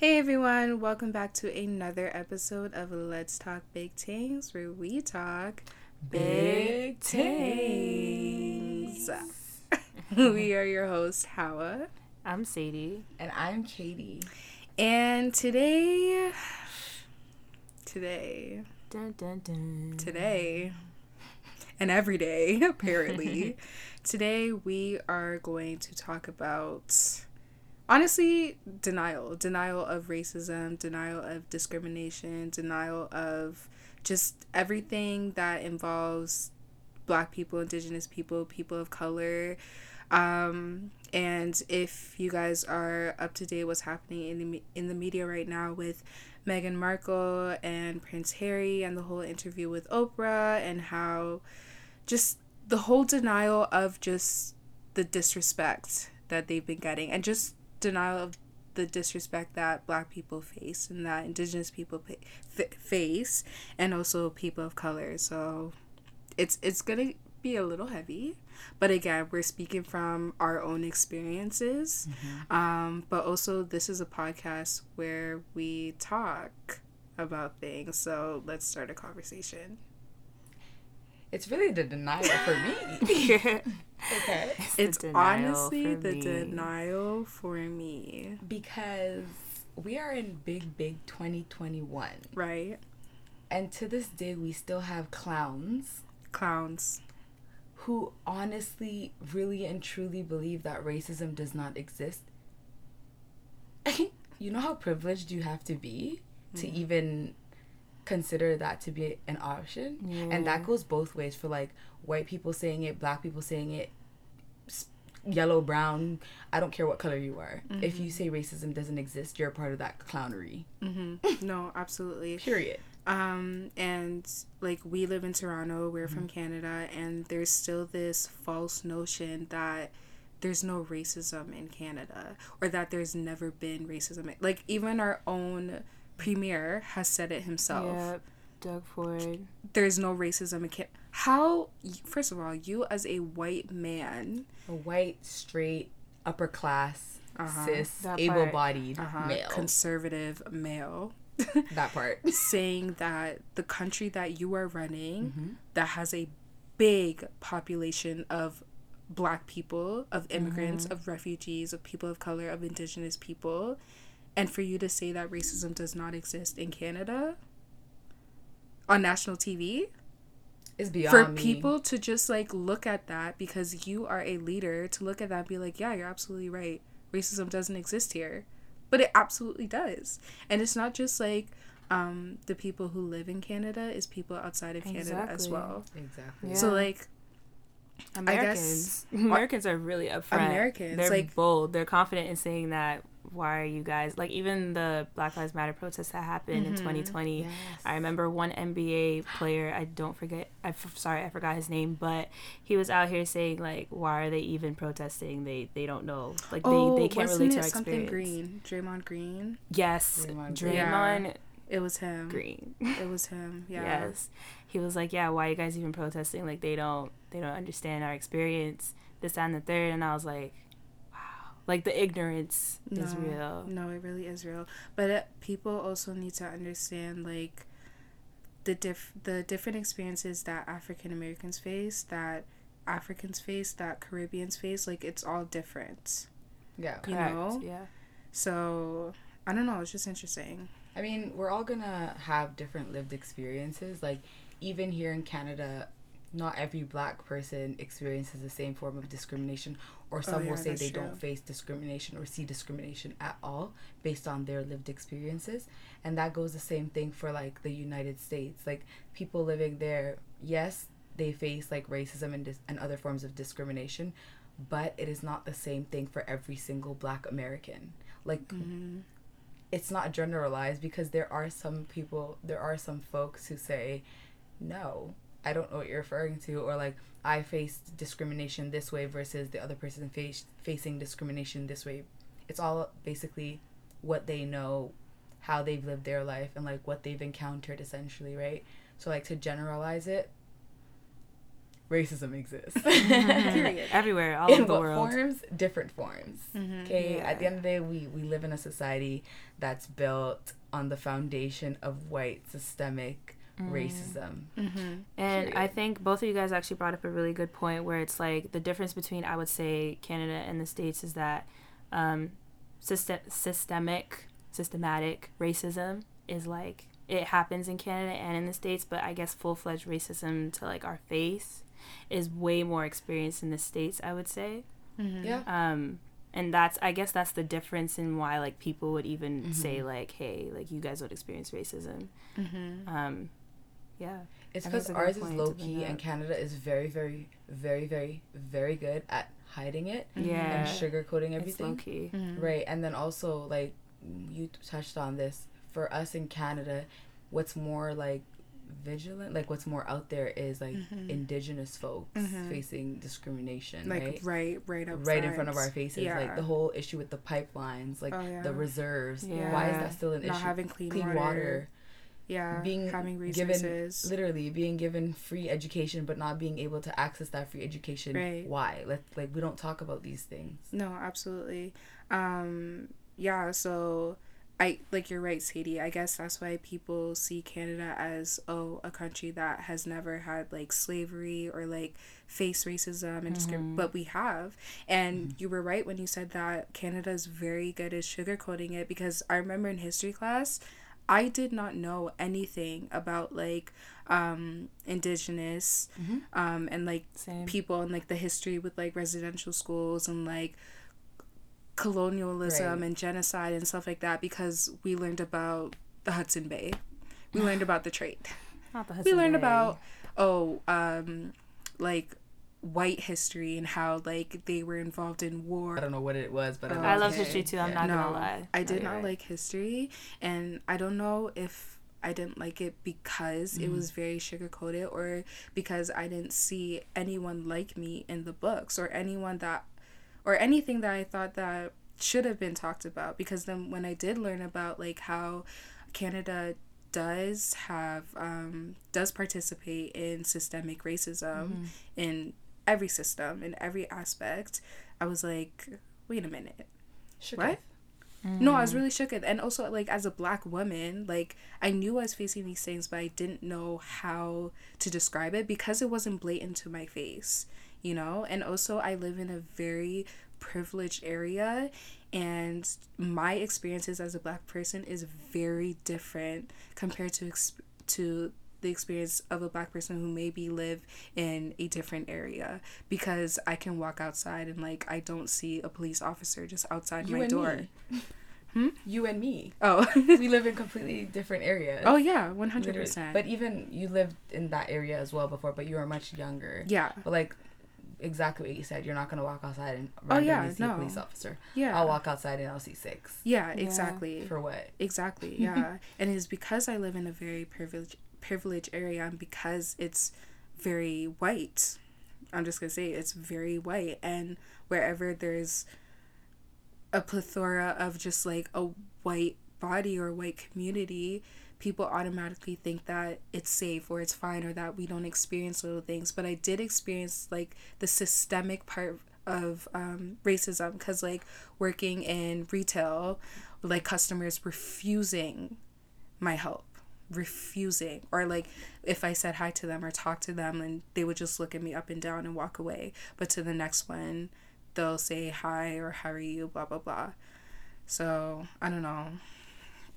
Hey everyone, welcome back to another episode of Let's Talk Big Things, where we talk big things. we are your host, Hawa. I'm Sadie. And I'm Katie. And today, today, dun, dun, dun. today, and every day, apparently, today we are going to talk about honestly denial denial of racism denial of discrimination denial of just everything that involves black people indigenous people people of color. Um, and if you guys are up to date what's happening in the in the media right now with Meghan Markle and Prince Harry and the whole interview with Oprah and how just the whole denial of just the disrespect that they've been getting and just denial of the disrespect that black people face and that indigenous people pay, f- face and also people of color. So it's it's gonna be a little heavy but again we're speaking from our own experiences. Mm-hmm. um, but also this is a podcast where we talk about things. So let's start a conversation it's really the denial for me. Okay. It's, it's honestly the me. denial for me. Because we are in big big 2021 right. And to this day we still have clowns. Clowns. Who honestly really and truly believe that racism does not exist. You know how privileged you have to be mm-hmm. to even consider that to be an option yeah. and that goes both ways for like white people saying it black people saying it yellow brown i don't care what color you are mm-hmm. if you mm-hmm. say racism doesn't exist you're a part of that clownery mm-hmm. no absolutely period um and like we live in toronto we're mm-hmm. from canada and there's still this false notion that there's no racism in canada or that there's never been racism like even our own premier has said it himself. Yep. Doug Ford. There's no racism in Canada. How, first of all, you as a white man, a white, straight, upper class, uh-huh. cis, able bodied uh-huh. male, conservative male. that part. saying that the country that you are running, mm-hmm. that has a big population of black people, of immigrants, mm-hmm. of refugees, of people of color, of indigenous people, and for you to say that racism does not exist in Canada on national TV is beyond for me. people to just like look at that because you are a leader to look at that and be like, yeah, you're absolutely right. Racism doesn't exist here, but it absolutely does, and it's not just like um, the people who live in Canada is people outside of Canada exactly. as well. Exactly. Yeah. So like Americans, Americans are really upfront. Americans, they're like, bold. They're confident in saying that why are you guys like even the Black Lives Matter protests that happened mm-hmm. in 2020? Yes. I remember one NBA player. I don't forget. I'm sorry, I forgot his name, but he was out here saying like, why are they even protesting? They they don't know. Like oh, they they can't relate to our something Green, Draymond Green. Yes, Draymond. Draymond yeah. It was him. Green. It was him. Yeah. yes. He was like, yeah, why are you guys even protesting? Like they don't they don't understand our experience. This and the third, and I was like like the ignorance no, is real. No, it really is real. But it, people also need to understand like the diff the different experiences that African Americans face, that Africans face, that Caribbeans face. Like it's all different. Yeah. You correct. know. Yeah. So I don't know. It's just interesting. I mean, we're all gonna have different lived experiences. Like even here in Canada, not every black person experiences the same form of discrimination or oh, some oh, yeah, will say they true. don't face discrimination or see discrimination at all based on their lived experiences and that goes the same thing for like the united states like people living there yes they face like racism and, dis- and other forms of discrimination but it is not the same thing for every single black american like mm-hmm. it's not generalized because there are some people there are some folks who say no I don't know what you're referring to, or like I faced discrimination this way versus the other person face, facing discrimination this way. It's all basically what they know, how they've lived their life, and like what they've encountered essentially, right? So like to generalize it, racism exists. Everywhere, all in over the world. forms? Different forms. Mm-hmm. Okay. Yeah. At the end of the day, we we live in a society that's built on the foundation of white systemic mm. racism. Mm-hmm. And I think both of you guys actually brought up a really good point where it's like the difference between I would say Canada and the states is that um, system systemic systematic racism is like it happens in Canada and in the States, but I guess full fledged racism to like our face is way more experienced in the States, I would say. Mm-hmm. Yeah. Um, and that's I guess that's the difference in why like people would even mm-hmm. say like, hey, like you guys would experience racism. Mm-hmm. Um, yeah. It's because ours is low key and Canada is very, very, very, very, very good at hiding it. Yeah. And sugarcoating everything. It's low key. Mm-hmm. Right. And then also like you touched on this for us in Canada, what's more like vigilant like what's more out there is like mm-hmm. indigenous folks mm-hmm. facing discrimination like right right right right in front of our faces yeah. like the whole issue with the pipelines like oh, yeah. the reserves yeah. why is that still an issue? Not issue having clean, clean water. water. Yeah being having resources. given literally being given free education but not being able to access that free education right. why let like we don't talk about these things no absolutely um yeah so I like you're right, Sadie. I guess that's why people see Canada as oh a country that has never had like slavery or like face racism and mm-hmm. but we have. And mm-hmm. you were right when you said that Canada is very good at sugarcoating it because I remember in history class I did not know anything about like um indigenous mm-hmm. um and like Same. people and like the history with like residential schools and like colonialism right. and genocide and stuff like that because we learned about the Hudson Bay. We learned about the trade. Not the Hudson We learned Bay. about oh um like white history and how like they were involved in war. I don't know what it was, but I, I love history too. I'm yeah. not no, gonna lie. I did not right. like history, and I don't know if I didn't like it because mm. it was very sugar coated or because I didn't see anyone like me in the books or anyone that or anything that I thought that should have been talked about because then when I did learn about like how Canada does have um, does participate in systemic racism mm-hmm. in every system in every aspect I was like wait a minute. Shook what? mm. no I was really shook and also like as a black woman like I knew I was facing these things but I didn't know how to describe it because it wasn't blatant to my face you know? And also i live in a very privileged area and my experiences as a black person is very different compared to exp- to the experience of a black person who maybe live in a different area because I can walk outside and like I don't see a police officer just outside you my door. Hmm? You and me. Oh, we live in completely different areas. Oh yeah, one hundred percent. But even you lived in that area as well before, but you were much younger. Yeah. But like exactly what you said. You're not gonna walk outside and randomly oh, yeah, see no. a police officer. Yeah, I'll walk outside and I'll see six. Yeah, exactly. Yeah. For what? Exactly. Yeah, and it's because I live in a very privileged privileged area and because it's very white. I'm just gonna say it's very white, and wherever there's a plethora of just like a white body or white community, people automatically think that it's safe or it's fine or that we don't experience little things. But I did experience like the systemic part of um, racism because like working in retail, like customers refusing my help refusing or like if i said hi to them or talk to them and they would just look at me up and down and walk away. But to the next one they'll say hi or how are you blah blah blah. So i don't know.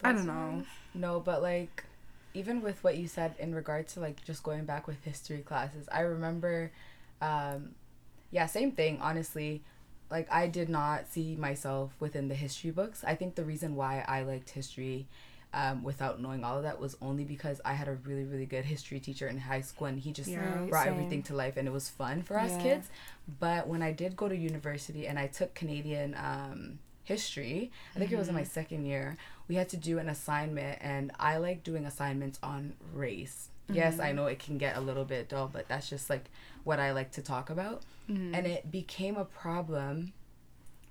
I don't know. No, but like even with what you said in regard to like just going back with history classes, I remember um yeah, same thing, honestly. Like I did not see myself within the history books. I think the reason why I liked history um, without knowing all of that was only because I had a really, really good history teacher in high school and he just yeah, brought same. everything to life and it was fun for us yeah. kids. But when I did go to university and I took Canadian um, history, I think mm-hmm. it was in my mm-hmm. second year, we had to do an assignment and I like doing assignments on race. Mm-hmm. Yes, I mm-hmm. know it can get a little bit dull, but that's just like what I like to talk about. Mm-hmm. And it became a problem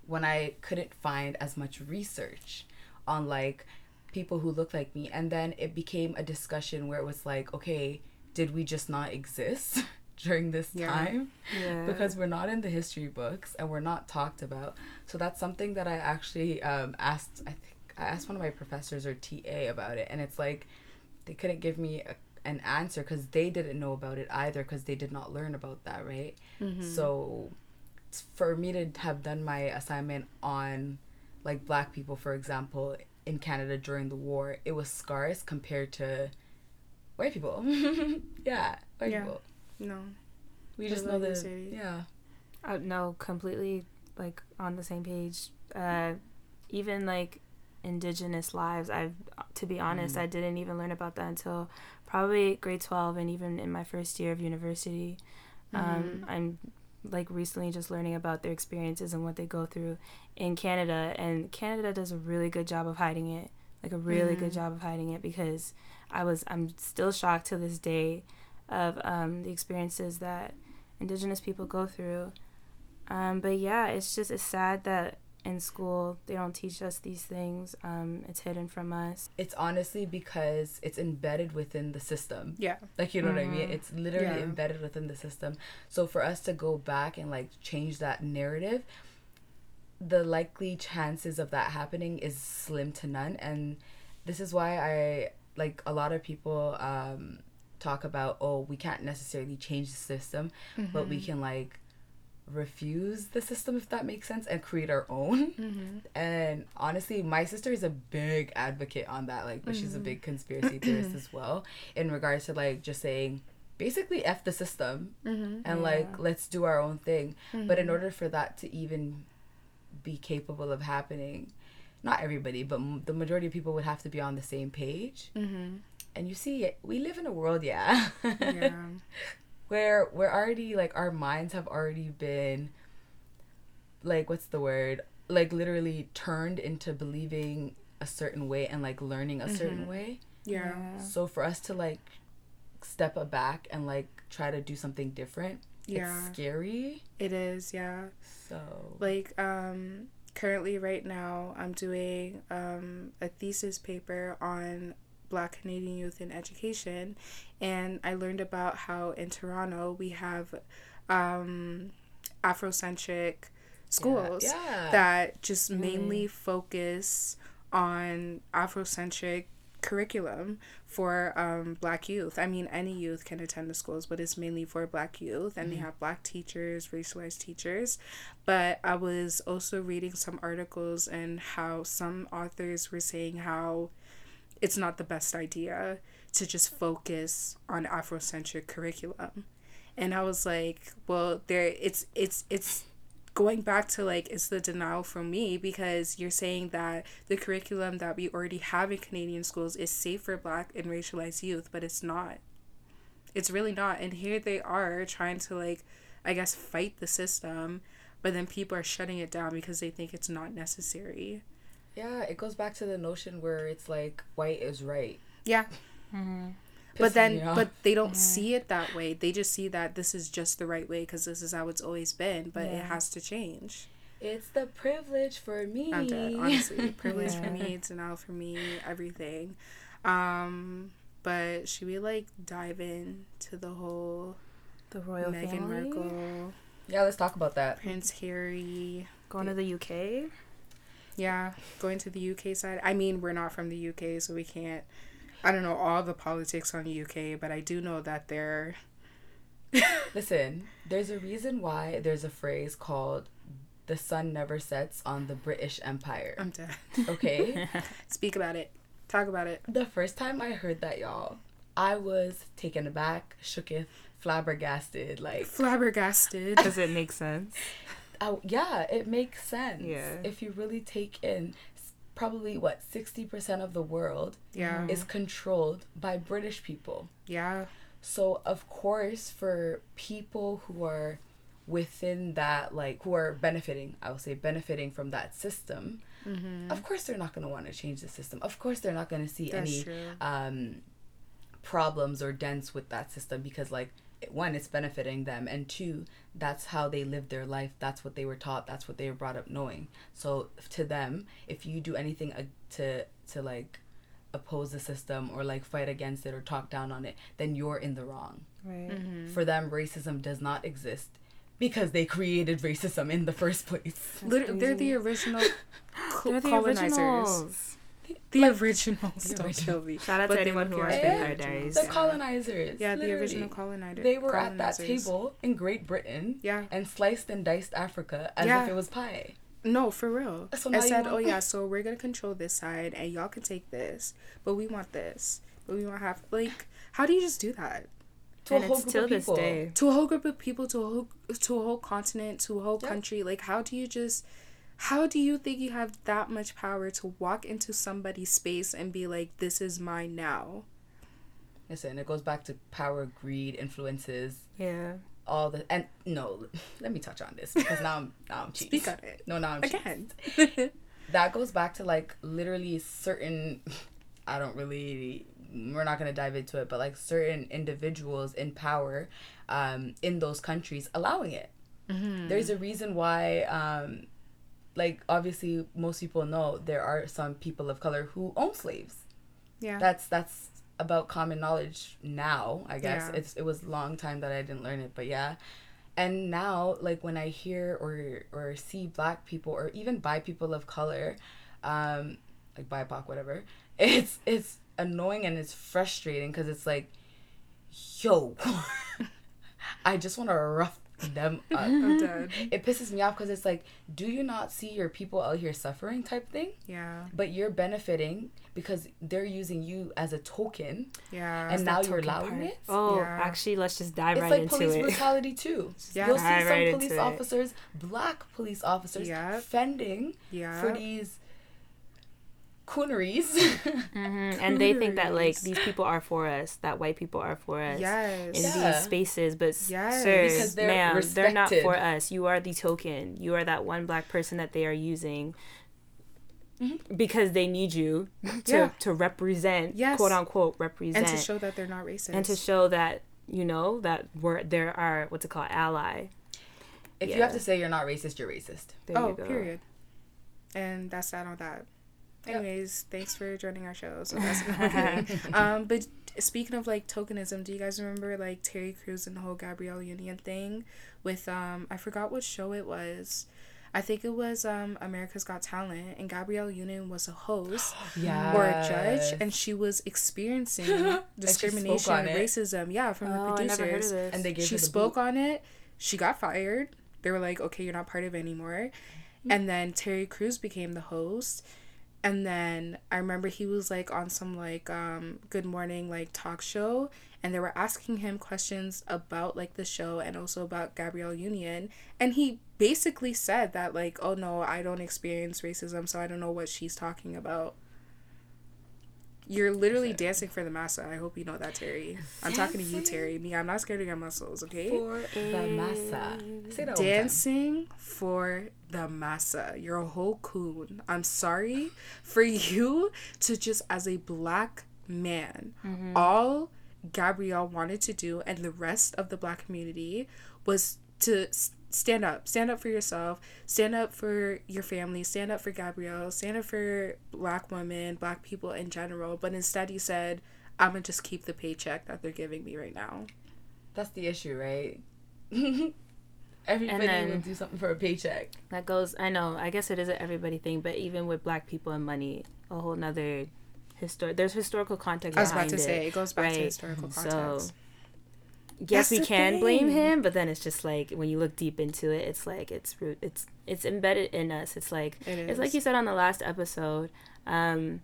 when I couldn't find as much research on like people who look like me. And then it became a discussion where it was like, okay, did we just not exist? during this yeah. time yeah. because we're not in the history books and we're not talked about. So that's something that I actually um, asked. I think I asked one of my professors or TA about it, and it's like they couldn't give me a, an answer because they didn't know about it either because they did not learn about that, right? Mm-hmm. So for me to have done my assignment on like black people, for example, in Canada during the war, it was scarce compared to white people. yeah, white yeah. people. No. We just know that. Yeah. Uh, no, completely like on the same page. Uh, even like indigenous lives, I've to be honest, mm. I didn't even learn about that until probably grade twelve, and even in my first year of university. Um, mm-hmm. Um, I'm like recently just learning about their experiences and what they go through in Canada and Canada does a really good job of hiding it like a really mm-hmm. good job of hiding it because I was I'm still shocked to this day of um, the experiences that indigenous people go through um, but yeah it's just it's sad that in school they don't teach us these things um, it's hidden from us it's honestly because it's embedded within the system yeah like you know mm-hmm. what i mean mm-hmm. it's literally yeah. embedded within the system so for us to go back and like change that narrative the likely chances of that happening is slim to none and this is why i like a lot of people um talk about oh we can't necessarily change the system mm-hmm. but we mm-hmm. can like refuse the system if that makes sense and create our own mm-hmm. and honestly my sister is a big advocate on that like but mm-hmm. she's a big mm-hmm. conspiracy theorist as well in regards to like just saying basically f the system mm-hmm. and yeah. like let's do our own thing but in mm-hmm. order for that to even be capable of happening not everybody but m- the majority of people would have to be on the same page mm-hmm. and you see we live in a world yeah yeah where we're already like our minds have already been like what's the word? Like literally turned into believing a certain way and like learning a mm-hmm. certain way. Yeah. yeah. So for us to like step back and like try to do something different yeah. it's scary. It is yeah. So. Like um currently right now i'm doing um a thesis paper on Black Canadian youth in education, and I learned about how in Toronto we have um, Afrocentric schools yeah, yeah. that just mm. mainly focus on Afrocentric curriculum for um, black youth. I mean, any youth can attend the schools, but it's mainly for black youth, and mm they have black teachers, racialized teachers. But I was also reading some articles and how some authors were saying how it's not the best idea to just focus on Afrocentric curriculum. And I was like, well, there it's it's it's going back to like it's the denial from me because you're saying that the curriculum that we already have in Canadian schools is safe for black and racialized youth, but it's not. It's really not. And here they are trying to like I guess fight the system, but then people are shutting it down because they think it's not necessary. Yeah, it goes back to the notion where it's like white is right. Yeah. Mm-hmm. But then, but they don't mm-hmm. see it that way. They just see that this is just the right way because this is how it's always been. But yeah. it has to change. It's the privilege for me. I'm dead, honestly. privilege yeah. for me, it's denial for me, everything. Um, but should we like dive in to the whole the royal Meghan family? Markle? Yeah, let's talk about that. Prince Harry going to the UK. Yeah, going to the UK side. I mean, we're not from the UK, so we can't. I don't know all the politics on the UK, but I do know that they're. Listen, there's a reason why there's a phrase called "the sun never sets on the British Empire." I'm dead. Okay, speak about it. Talk about it. The first time I heard that, y'all, I was taken aback, shooketh, flabbergasted, like flabbergasted. Does it make sense? oh, yeah, it makes sense. Yeah. If you really take in probably what 60% of the world yeah. is controlled by British people. Yeah. So of course for people who are within that like who are benefiting, I will say benefiting from that system, mm-hmm. of course they're not going to want to change the system. Of course they're not going to see That's any true. um problems or dents with that system because like one it's benefiting them and two that's how they live their life that's what they were taught that's what they were brought up knowing so to them if you do anything to to like oppose the system or like fight against it or talk down on it then you're in the wrong Right. Mm-hmm. For them, racism does not exist because they created racism in the first place. Literally, they're the original they're the colonizers. Originals. The like, originals. The don't kill me. Shout out but to anyone who watched Vampire Diaries. The colonizers. Yeah, the original colonizers. They were at that table in Great Britain. Yeah. And sliced and diced Africa as yeah. if it was pie. No, for real. So I said, "Oh yeah, so we're gonna control this side, and y'all can take this, but we want this, but we want to have like, how do you just do that?" To and a whole group of people. To a whole group of people, to a whole to a whole continent, to a whole yep. country. Like, how do you just? How do you think you have that much power to walk into somebody's space and be like, "This is mine now"? Listen, it goes back to power, greed, influences. Yeah all the and no, let me touch on this because now I'm now I'm cheese. Speak on it. No, now I'm again. that goes back to like literally certain. I don't really. We're not gonna dive into it, but like certain individuals in power, um, in those countries allowing it. Mm-hmm. There's a reason why, um, like obviously most people know there are some people of color who own slaves. Yeah. That's that's about common knowledge now i guess yeah. it's it was a long time that i didn't learn it but yeah and now like when i hear or or see black people or even bi people of color um like bipoc whatever it's it's annoying and it's frustrating because it's like yo i just want to rough them up. I'm dead. It pisses me off because it's like, do you not see your people out here suffering type thing? Yeah. But you're benefiting because they're using you as a token. Yeah. And now you're allowing part. it. Oh, yeah. actually, let's just dive it's right like into it. It's like police brutality too. yeah. You'll see some right police officers, it. black police officers, yeah. fending yeah. for these cooneries. mm-hmm. And they think that like these people are for us, that white people are for us yes. in yeah. these spaces. But yes. sirs, they're ma'am, respected. they're not for us. You are the token. You are that one black person that they are using. Mm-hmm. Because they need you to, yeah. to represent, yes. quote unquote, represent, and to show that they're not racist, and to show that you know that we're there are what's it called ally. If yeah. you have to say you're not racist, you're racist. There oh, you period. And that's that on that. Anyways, yep. thanks for joining our show. So that's um, but speaking of like tokenism, do you guys remember like Terry Crews and the whole Gabrielle Union thing with um I forgot what show it was. I think it was um America's Got Talent and Gabrielle Union was a host yes. or a judge and she was experiencing discrimination and racism, yeah, from oh, the producers. And they gave she spoke boot. on it. She got fired. They were like, "Okay, you're not part of it anymore." Mm-hmm. And then Terry Crews became the host and then I remember he was like on some like um good morning like talk show and they were asking him questions about like the show and also about Gabrielle Union and he basically said that like oh no I don't experience racism so I don't know what she's talking about. You're literally dancing for the massa. I hope you know that, Terry. I'm talking to you, Terry. Me, I'm not scared of your muscles, okay? For the massa. Say that Dancing for the massa. You're a whole coon. I'm sorry for you to just, as a black man, mm-hmm. all Gabrielle wanted to do and the rest of the black community was to stand up. Stand up for yourself. Stand up for your family. Stand up for Gabrielle. Stand up for black women, black people in general. But instead, you said, I'm going to just keep the paycheck that they're giving me right now. That's the issue, right? everybody then, will do something for a paycheck. That goes. I know. I guess it is an everybody thing, but even with black people and money, a whole nother historic. There's historical context. I was about to it, say it goes back right? to historical context. So, yes, That's we can thing. blame him, but then it's just like when you look deep into it, it's like it's root. It's it's embedded in us. It's like it it's like you said on the last episode, um,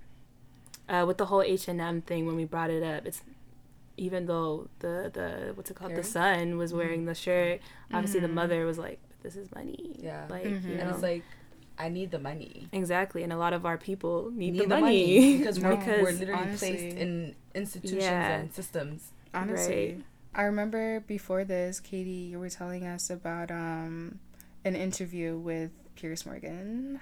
uh, with the whole H and M thing when we brought it up. It's even though the the what's it called the son was mm-hmm. wearing mm-hmm. the shirt obviously mm-hmm. the mother was like this is money yeah like mm-hmm. you know and it's like I need the money. Exactly, and a lot of our people need, need the, the, money, money because, we're, because we're literally honestly, placed in institutions yeah. and systems. Honestly, right. I remember before this, Katie, you were telling us about um, an interview with Piers Morgan.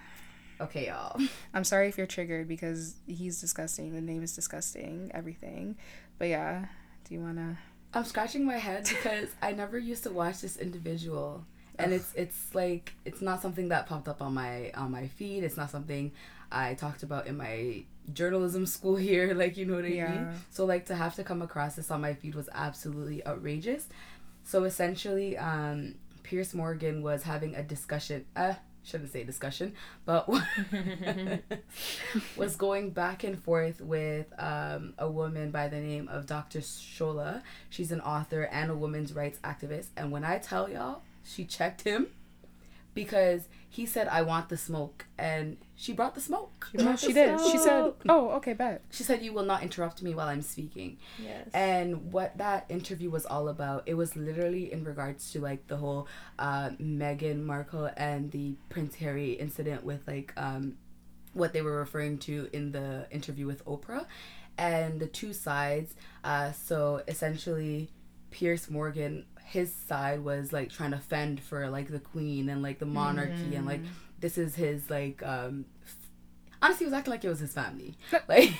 Okay, y'all. I'm sorry if you're triggered because he's disgusting. The name is disgusting. Everything, but yeah, do you wanna? I'm scratching my head because I never used to watch this individual, and it's it's like it's not something that popped up on my on my feed. It's not something I talked about in my journalism school here, like you know what I yeah. mean? So like to have to come across this on my feed was absolutely outrageous. So essentially, um, Piers Morgan was having a discussion. Uh, shouldn't say discussion, but was going back and forth with um, a woman by the name of Dr. Shola. She's an author and a women's rights activist. And when I tell y'all, she checked him because he said, I want the smoke. And she brought the smoke. She, no, she did. She said, Oh, okay, bet. She said, You will not interrupt me while I'm speaking. Yes. And what that interview was all about, it was literally in regards to like the whole uh, Meghan Markle and the Prince Harry incident with like um, what they were referring to in the interview with Oprah. And the two sides. Uh, so essentially, Piers Morgan his side was like trying to fend for like the queen and like the monarchy mm-hmm. and like mm. this is his like um honestly he was acting like it was his family. Like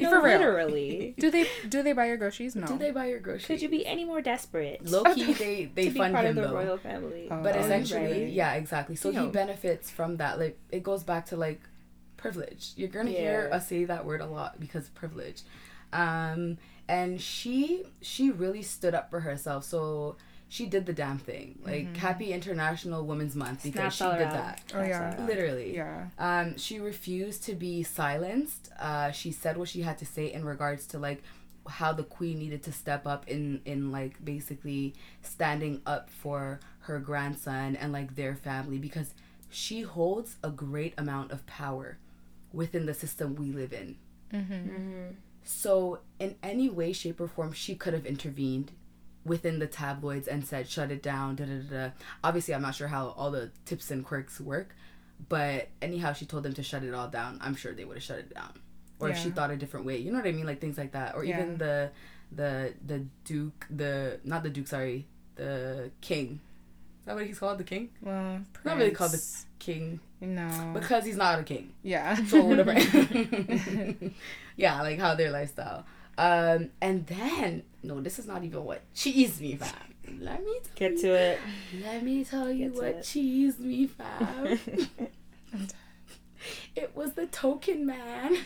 no, for literally. Do they do they buy your groceries? No. Do they buy your groceries? Could you be any more desperate low key they they to fund be part him of the though. royal family? Oh, but essentially right. yeah exactly. So he benefits from that. Like it goes back to like privilege. You're gonna yeah. hear us say that word a lot because privilege. Um and she she really stood up for herself. So she did the damn thing. Like mm-hmm. happy International Women's Month because she did that. Oh yeah. Literally. Yeah. Um she refused to be silenced. Uh she said what she had to say in regards to like how the queen needed to step up in in like basically standing up for her grandson and like their family because she holds a great amount of power within the system we live in. Mm-hmm. Mm-hmm. So, in any way, shape, or form, she could have intervened within the tabloids and said shut it down da, da, da, da. obviously i'm not sure how all the tips and quirks work but anyhow she told them to shut it all down. I'm sure they would have shut it down. Or yeah. if she thought a different way. You know what i mean? Like things like that. Or yeah. even the the the duke the not the duke sorry the king. Is that what he's called? The king? Well not really called the king. No. Because he's not a king. Yeah. So whatever. Yeah like how their lifestyle um, and then no, this is not even what cheese me, fam. Let me get to it. Let me tell you what it. cheese me, fam. it was the token man.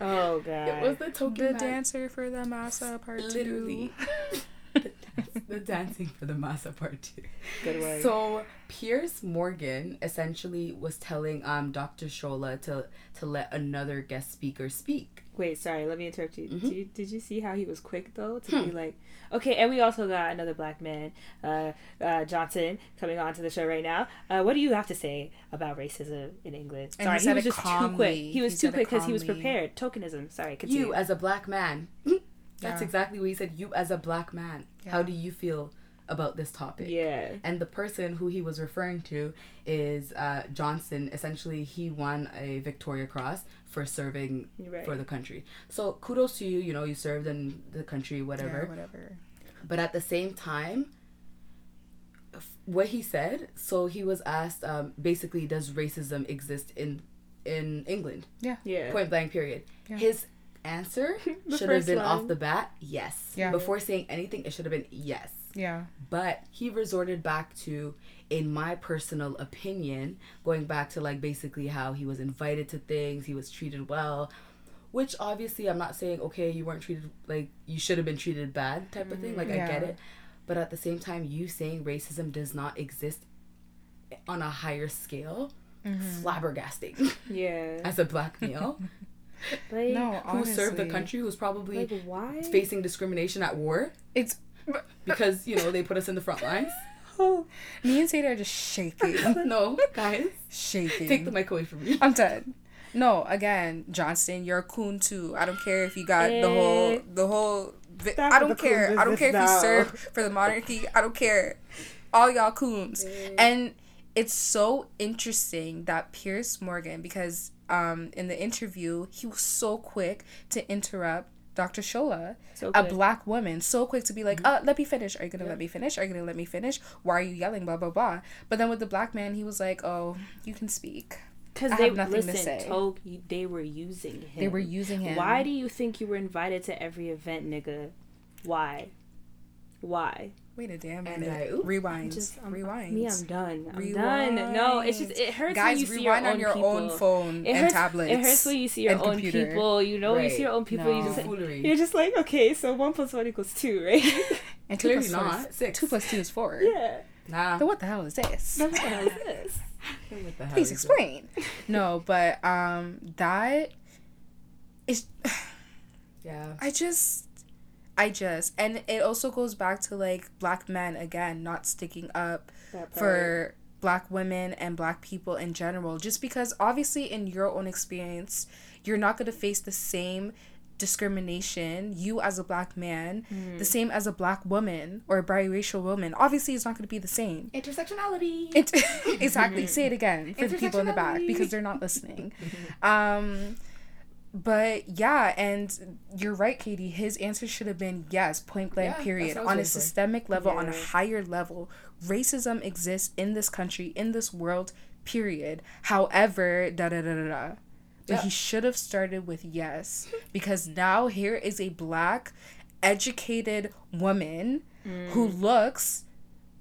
Oh god. It was the token the man. dancer for the massa part Literally. two. the dancing for the massa part two. Good way. So Piers Morgan essentially was telling um Dr. Shola to to let another guest speaker speak. Wait, sorry, let me interrupt you. Mm-hmm. Did you. Did you see how he was quick though to hmm. be like, okay, and we also got another black man, uh, uh, Johnson, coming on to the show right now. Uh, what do you have to say about racism in England? And sorry, he, he was just calmly. too quick. He was he too quick because he was prepared. Tokenism. Sorry, continue. You as a black man. That's yeah. exactly what he said. You as a black man, yeah. how do you feel about this topic? Yeah. And the person who he was referring to is uh, Johnson. Essentially, he won a Victoria Cross for serving right. for the country. So kudos to you. You know, you served in the country, whatever. Yeah, whatever. But at the same time, what he said. So he was asked, um, basically, does racism exist in in England? Yeah. Yeah. Point blank. Period. Yeah. His answer should have been line. off the bat yes. Yeah. Before saying anything, it should have been yes. Yeah. But he resorted back to, in my personal opinion, going back to like basically how he was invited to things, he was treated well, which obviously I'm not saying, okay, you weren't treated like you should have been treated bad type of thing. Like, yeah. I get it. But at the same time, you saying racism does not exist on a higher scale, mm-hmm. flabbergasting. Yeah. As a black male. Like, no, who served the country who's probably like, why? facing discrimination at war. It's because you know they put us in the front lines. Me and Sadie are just shaking. no, guys, shaking. Take the mic away from me. I'm dead. No, again, Johnson, you're a coon too. I don't care if you got the whole eh. the whole. Vi- I don't care. I don't care if you serve for the monarchy. I don't care. All y'all coons. Eh. And it's so interesting that Piers Morgan, because um, in the interview, he was so quick to interrupt Dr. Shola, so a black woman, so quick to be like, uh, let me finish. Are you gonna yeah. let me finish? Are you gonna let me finish? Why are you yelling? Blah blah blah. But then with the black man, he was like, oh, you can speak. Because they have nothing listen, to say. Told you, they were using him. They were using him. Why do you think you were invited to every event, nigga? Why? Why? Wait a damn minute. I, rewind. Just, I'm, rewind. Me, I'm done. I'm rewind. done. No, it's just it hurts Guys, when you see your own on your people. own phone it and tablets. It hurts when you see your own computer. people. You know, right. you see your own people. No. You just you're just like, okay, so one plus one equals two, right? and two clearly not. Six. Two plus two is four. Yeah. Nah. So what the hell is this? what the hell is this? Please explain. no, but um, that is. yeah. I just I just and it also goes back to like black men again not sticking up for black women and black people in general. Just because obviously in your own experience you're not going to face the same discrimination you as a black man mm. the same as a black woman or a biracial woman. Obviously it's not going to be the same. Intersectionality. Exactly. Say it again for the people in the back because they're not listening. Um but yeah, and you're right, Katie. His answer should have been yes, point blank, yeah, period. On a systemic level, yeah. on a higher level, racism exists in this country, in this world, period. However, da da da da da. But yep. he should have started with yes, because now here is a black, educated woman mm. who looks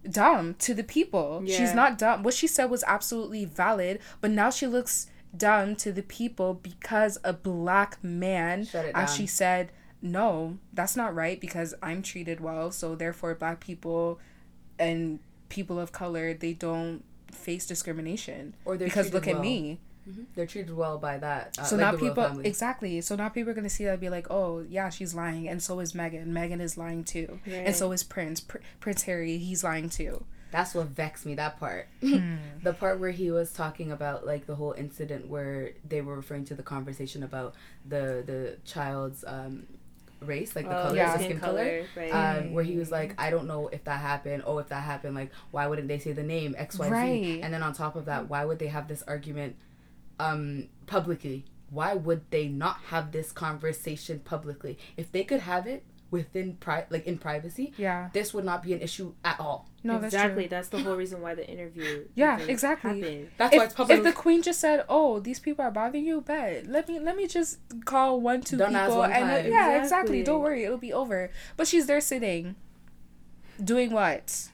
dumb to the people. Yeah. She's not dumb. What she said was absolutely valid, but now she looks done to the people because a black man, as she said, no, that's not right because I'm treated well, so therefore black people and people of color they don't face discrimination. Or they're because look well. at me. Mm-hmm. They're treated well by that. Uh, so like now people exactly. So now people are gonna see that and be like, oh yeah, she's lying, and so is Meghan. Meghan is lying too, right. and so is Prince. Pr- Prince Harry, he's lying too. That's what vexed me. That part, hmm. the part where he was talking about like the whole incident where they were referring to the conversation about the the child's um, race, like the oh, color, yeah. the skin color, color right. um, where he was like, I don't know if that happened. Oh, if that happened, like why wouldn't they say the name X Y Z? Right. And then on top of that, why would they have this argument um, publicly? Why would they not have this conversation publicly? If they could have it within pri- like in privacy, yeah, this would not be an issue at all. No, exactly. That's, that's the whole reason why the interview. yeah, exactly. Happened. That's if, why it's public. If the queen just said, "Oh, these people are bothering you," bet let me let me just call one two Don't people and uh, yeah, exactly. exactly. Don't worry, it'll be over. But she's there sitting, doing what?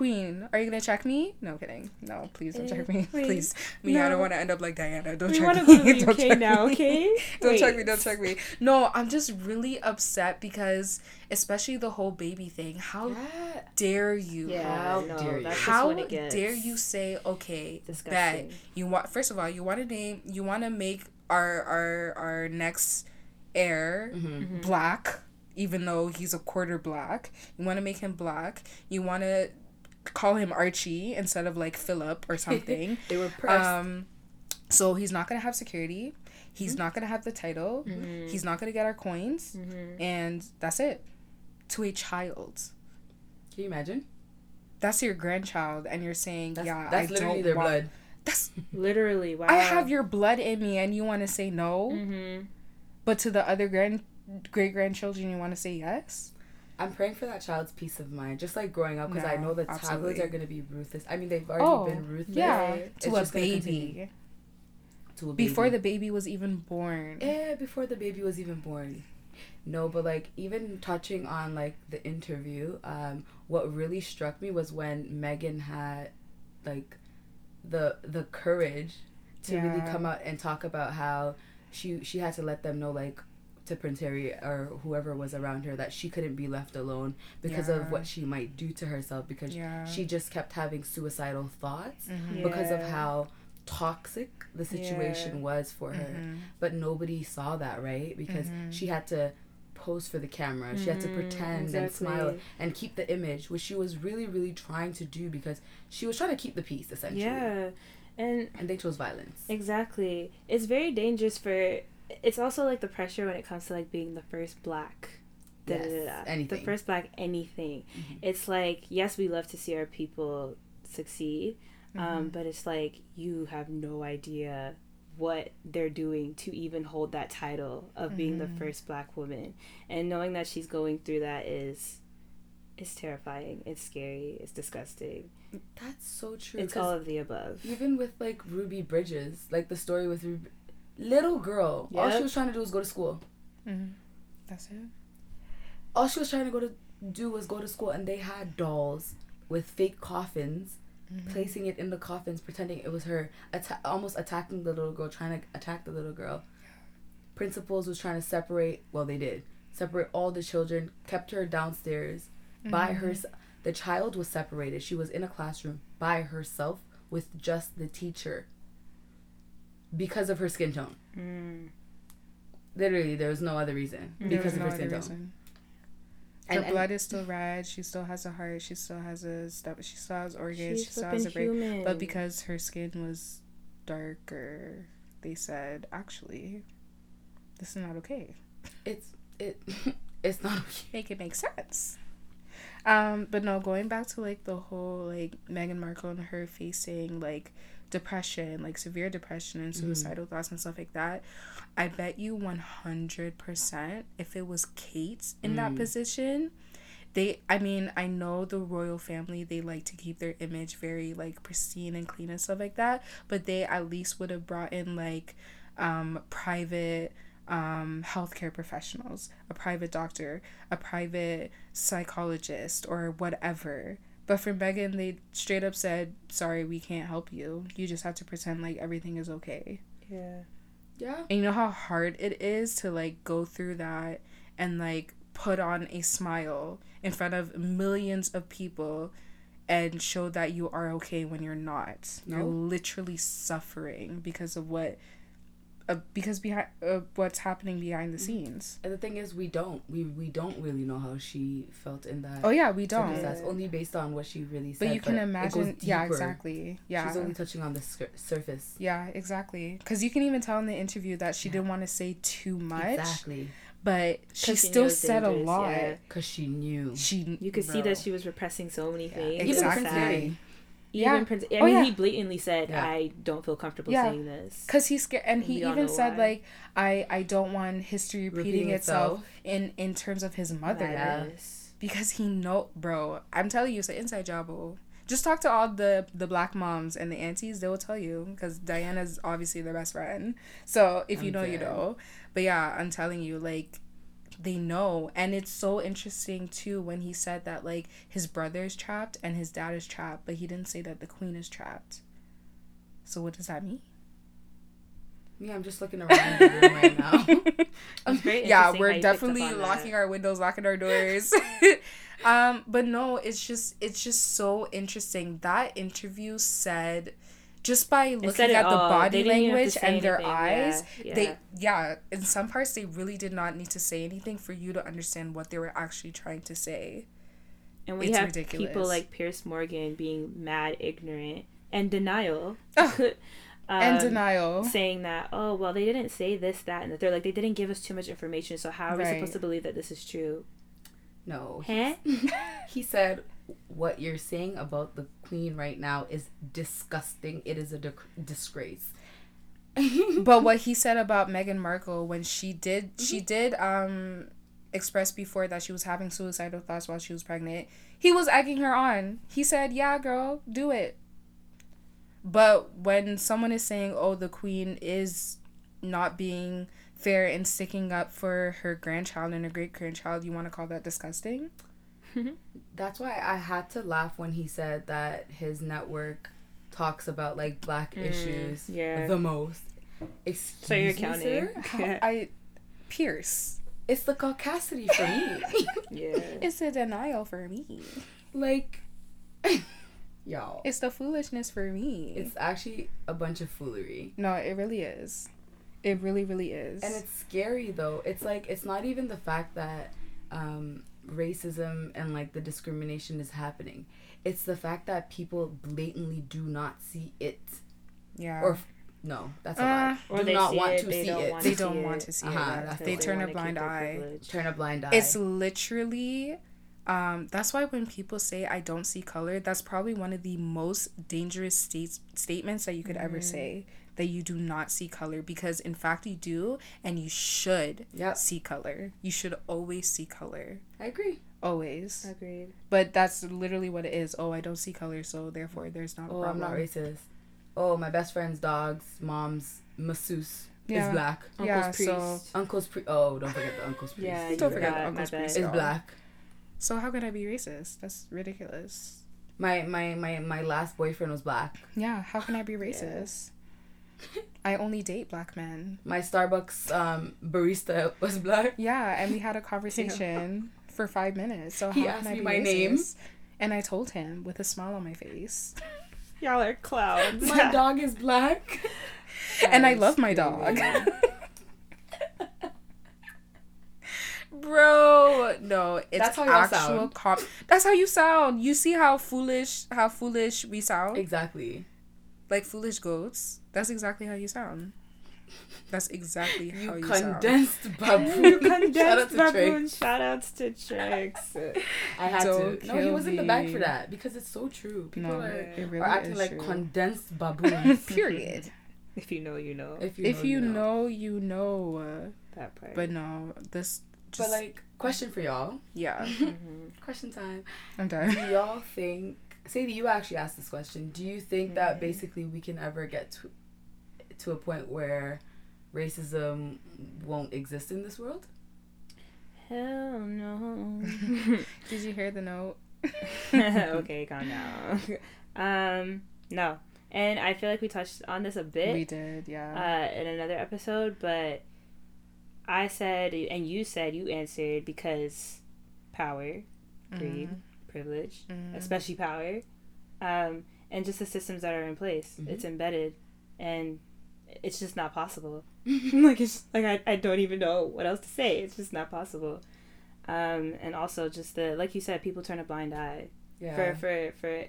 Queen, are you gonna check me? No kidding. No, please don't check me. Wait, please, me. No. I don't want to end up like Diana. Don't we check me. Go to the UK now, okay? don't check me. Don't check me. No, I'm just really upset because, especially the whole baby thing. How yeah. dare you? Yeah, how no, dare you? How dare you say okay? Bet you want. First of all, you want to name. You want to make our our our next heir mm-hmm. mm-hmm. black even though he's a quarter black. You want to make him black. You want to call him Archie instead of like Philip or something. they were pressed. Um, so he's not gonna have security. He's mm-hmm. not gonna have the title. Mm-hmm. He's not gonna get our coins, mm-hmm. and that's it. To a child. Can you imagine? That's your grandchild, and you're saying, that's, "Yeah, that's I literally their want... blood." That's literally wow. I have your blood in me, and you want to say no, mm-hmm. but to the other grand great grandchildren, you want to say yes. I'm praying for that child's peace of mind, just like growing up, because no, I know the absolutely. tablets are going to be ruthless. I mean, they've already oh, been ruthless. Yeah, to a baby. To a baby. Before the baby was even born. Yeah, before the baby was even born. No, but like even touching on like the interview, um, what really struck me was when Meghan had like the the courage to yeah. really come out and talk about how she she had to let them know like to Prince Harry or whoever was around her that she couldn't be left alone because yeah. of what she might do to herself because yeah. she just kept having suicidal thoughts mm-hmm. because of how toxic the situation was for her. Mm-hmm. But nobody saw that, right? Because mm-hmm. she had to pose for the camera. She had to mm-hmm. pretend exactly. and smile and keep the image, which she was really, really trying to do because she was trying to keep the peace, essentially. Yeah. And, and they chose violence. Exactly. It's very dangerous for it's also like the pressure when it comes to like being the first black yes, anything. the first black anything mm-hmm. it's like yes we love to see our people succeed um, mm-hmm. um, but it's like you have no idea what they're doing to even hold that title of mm-hmm. being the mm-hmm. first black woman and knowing that she's going through that is it's terrifying it's scary it's disgusting that's so true it's all of the above even with like ruby bridges like the story with ruby little girl. Yep. All she was trying to do was go to school. Mm-hmm. That's it. all she was trying to go to do was go to school, and they had dolls with fake coffins. Mm-hmm. Placing it in the coffins, pretending it was her, atta- almost attacking the little girl, trying to attack the little girl. Principals was trying to separate. Well, they did separate all the children. Kept her downstairs mm-hmm. by herself. The child was separated. She was in a classroom by herself with just the teacher because of her skin tone. Mm. Literally, there was no other reason because of no her skin tone. Reason. Her and, blood is still red. She still has a heart. She still has a step. She still has organs. She still has a brain. But because her skin was darker, they said actually, this is not okay. It's it. It's not okay. Make it make sense. Um, but no, going back to like the whole like Meghan Markle and her facing like depression, like severe depression and mm-hmm. suicidal mm-hmm. thoughts and stuff like that. I bet you 100% if it was Kate in mm. that position, they I mean, I know the royal family, they like to keep their image very like pristine and clean and stuff like that, but they at least would have brought in like um private um, healthcare professionals, a private doctor, a private psychologist, or whatever. But for Meghan, they straight up said, sorry, we can't help you. You just have to pretend like everything is okay. Yeah. Yeah. And you know how hard it is to like go through that and like put on a smile in front of millions of people and show that you are okay when you're not. You're literally suffering because of what uh, because behind uh, what's happening behind the mm. scenes. And the thing is, we don't we we don't really know how she felt in that. Oh yeah, we don't. That's only based on what she really said. But you can but imagine. Yeah, exactly. Yeah, she's only touching on the surface. Yeah, exactly. Because you can even tell in the interview that she yeah. didn't want to say too much. Exactly. But she, she still said a lot because yeah. she knew. She you could bro. see that she was repressing so many things. Exactly. Even yeah. Prince, I oh, mean, yeah. he blatantly said, yeah. "I don't feel comfortable yeah. saying this." Because he's scared, and he even said, why. "Like, I, I don't want history repeating, repeating itself, in in terms of his mother." Yes. Because he know, bro. I'm telling you, it's an inside job. Bro. Just talk to all the the black moms and the aunties; they will tell you. Because Diana's obviously their best friend. So if you I'm know, dead. you know. But yeah, I'm telling you, like they know and it's so interesting too when he said that like his brother is trapped and his dad is trapped but he didn't say that the queen is trapped so what does that mean yeah, I'm just looking around the room right now. yeah, we're definitely locking that. our windows, locking our doors. um, but no, it's just it's just so interesting. That interview said just by looking at the body language and their eyes yeah, yeah. they yeah in some parts they really did not need to say anything for you to understand what they were actually trying to say. And we it's have ridiculous. people like Piers Morgan being mad ignorant and denial. Um, and denial. saying that oh well they didn't say this that and that they're like they didn't give us too much information so how are right. we supposed to believe that this is true? No. Huh? he said what you're saying about the queen right now is disgusting. It is a di- disgrace. but what he said about Meghan Markle when she did mm-hmm. she did um express before that she was having suicidal thoughts while she was pregnant. He was egging her on. He said, "Yeah, girl, do it." But when someone is saying, "Oh, the queen is not being fair and sticking up for her grandchild and her great grandchild, you want to call that disgusting?" That's why I had to laugh when he said that his network talks about like black mm, issues yeah. the most. Excuse so you're counting. I Piers. It's the caucasity for me. yeah. It's a denial for me. Like y'all. It's the foolishness for me. It's actually a bunch of foolery. No, it really is. It really, really is. And it's scary though. It's like it's not even the fact that um racism and like the discrimination is happening. It's the fact that people blatantly do not see it. Yeah. Or no, that's a lie. Uh, do not want it, to see it. They don't want to see uh-huh, it. They, they turn a blind eye. Turn a blind eye. It's literally um, that's why when people say I don't see color, that's probably one of the most dangerous states statements that you could mm. ever say that you do not see color because in fact you do and you should yep. see color. You should always see color. I agree. Always. Agreed. But that's literally what it is. Oh, I don't see color, so therefore there's not oh, I'm not racist. Oh, my best friend's dog's mom's masseuse yeah. is black. Uncle's yeah, priest. So uncle's priest. Oh, don't forget the uncle's priest. Yeah, don't forget the uncle's priest. Is black. So how can I be racist? That's ridiculous. My my my my last boyfriend was black. Yeah, how can I be racist? Yeah. I only date black men. My Starbucks um, barista was black. Yeah, and we had a conversation yeah. for five minutes. So he asked me my racist? name, and I told him with a smile on my face. Y'all are clowns. My dog is black, and I love my dog. Bro, no, it's that's how actual com- That's how you sound. You see how foolish how foolish we sound? Exactly. Like foolish goats. That's exactly how you sound. That's exactly you how you condensed sound. baboon. you condensed Shout baboon. Shout outs to Tricks. I had Don't to. No, he was me. in the back for that because it's so true. People no, are, really are acting like true. condensed baboons. Period. If you know, you know. If you know, if you, you know. know, you know. Uh, that part. But no, this just, but like, question for y'all. Yeah. mm-hmm. Question time. I'm done. Do y'all think? Sadie, you actually asked this question. Do you think mm-hmm. that basically we can ever get to to a point where racism won't exist in this world? Hell no. Did you hear the note? okay, calm down. Um, no. And I feel like we touched on this a bit. We did, yeah. Uh, in another episode, but I said, and you said, you answered because power, greed, mm-hmm. Privilege, mm-hmm. especially power, um, and just the systems that are in place. Mm-hmm. It's embedded, and it's just not possible. like it's like I, I don't even know what else to say. It's just not possible. Um, and also just the like you said, people turn a blind eye. Yeah. For for for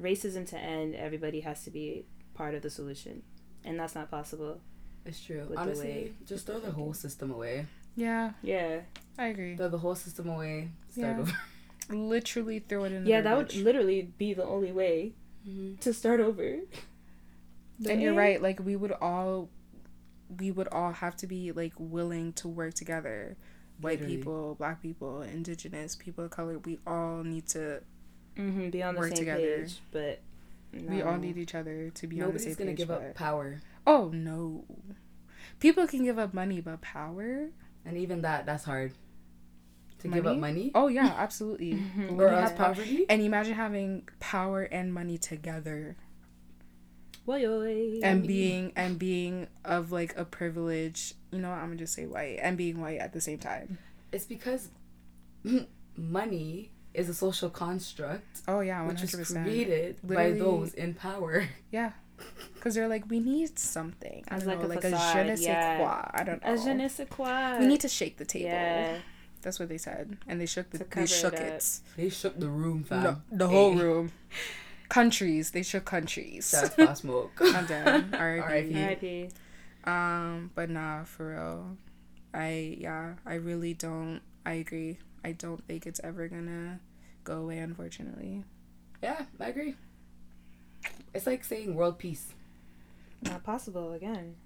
racism to end, everybody has to be part of the solution, and that's not possible. It's true. Honestly, just throw the whole system away. Yeah. Yeah. I agree. Throw the whole system away. Start yeah. over. literally throw it in. Yeah, that would literally be the only way mm-hmm. to start over. and you're right. Like we would all, we would all have to be like willing to work together. White literally. people, black people, indigenous people of color. We all need to mm-hmm, be on the same together. page. But no. we all need each other to be Nobody's on the same page. Nobody's gonna give up power. Oh no. People can give up money, but power. And even that, that's hard. To money? give up money. Oh yeah, absolutely. Mm-hmm. or else poverty. And imagine having power and money together. Oh, and being and being of like a privilege, you know, I'm gonna just say white and being white at the same time. It's because money is a social construct. Oh yeah, 100%. which was created Literally, by those in power. Yeah, because they're like, we need something. I don't like know, a like facade, a je ne sais yeah. quoi. I don't know. A je ne sais quoi. We need to shake the table. Yeah. That's what they said, and they shook the they shook it, it. They shook the room, fam. No, the hey. whole room. countries. They shook countries. That's fast smoke. I'm done. R.I.P. R.I.P. Um, but nah, for real. I yeah, I really don't. I agree. I don't think it's ever gonna go away. Unfortunately. Yeah, I agree. It's like saying world peace. Not possible again.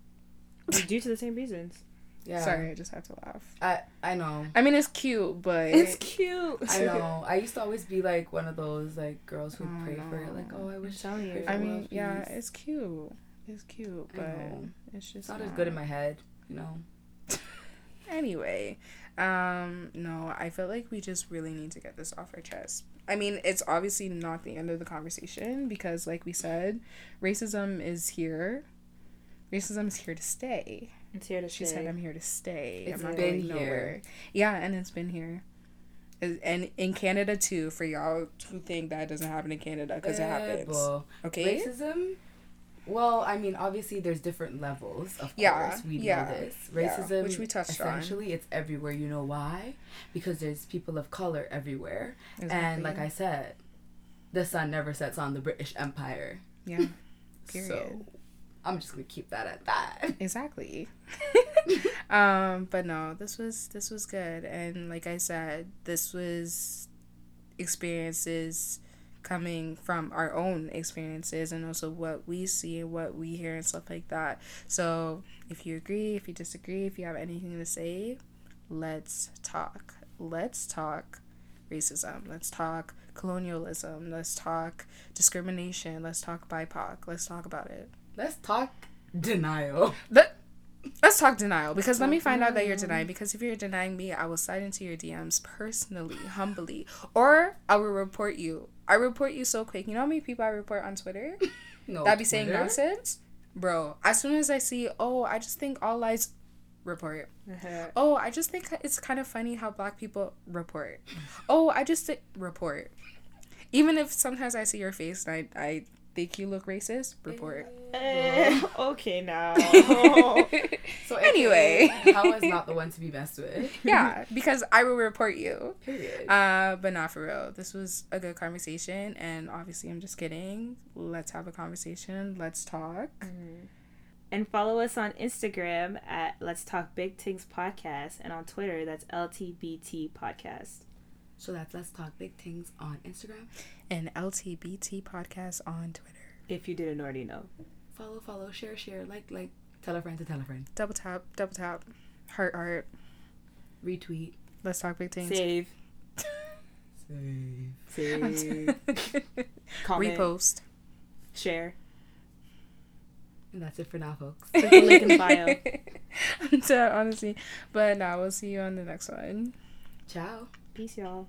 Due to the same reasons. Yeah. Sorry, I just had to laugh. I I know. I mean, it's cute, but it's cute. I know. I used to always be like one of those like girls who oh, pray for it. Like, oh, I wish. I you. I mean, yeah, it's cute. It's cute, but it's just it's not, not, as good in my head, you know. anyway, um, no, I feel like we just really need to get this off our chest. I mean, it's obviously not the end of the conversation because, like we said, racism is here. Racism is here to stay. It's here to she stay. said, "I'm here to stay. It's I'm not going here. nowhere." Yeah, and it's been here, and in Canada too. For y'all who think that doesn't happen in Canada, because it eh, happens. Okay, racism well, I mean, obviously, there's different levels. Of yeah, course, we yeah, know this. Racism, yeah, which we touched essentially, on. Essentially, it's everywhere. You know why? Because there's people of color everywhere, exactly. and like I said, the sun never sets on the British Empire. Yeah. Period. So, I'm just gonna keep that at that. Exactly. um, but no, this was this was good, and like I said, this was experiences coming from our own experiences and also what we see and what we hear and stuff like that. So, if you agree, if you disagree, if you have anything to say, let's talk. Let's talk racism. Let's talk colonialism. Let's talk discrimination. Let's talk BIPOC. Let's talk about it. Let's talk denial. The Let's talk denial because let me find out that you're denying. Because if you're denying me, I will slide into your DMs personally, humbly, or I will report you. I report you so quick. You know how many people I report on Twitter? No, that be Twitter? saying nonsense, bro. As soon as I see, oh, I just think all lies report. Uh-huh. Oh, I just think it's kind of funny how black people report. oh, I just th- report. Even if sometimes I see your face and I, I think you look racist, report. Uh, okay, now. so anyway, how is not the one to be messed with? yeah, because I will report you. Period. Uh, but not for real. This was a good conversation, and obviously, I'm just kidding. Let's have a conversation. Let's talk. Mm-hmm. And follow us on Instagram at Let's Talk Big Things Podcast, and on Twitter that's LTBT Podcast. So that's Let's Talk Big Things on Instagram and LTBT Podcast on Twitter. If you didn't already know. Follow, follow, share, share, like, like, tell a friend to tell a friend. Double tap, double tap, heart, heart. Retweet. Let's talk big things. Save. Save. Save. Repost. Share. And that's it for now, folks. Click the link in the bio. so, honestly, but now we'll see you on the next one. Ciao. Peace, y'all.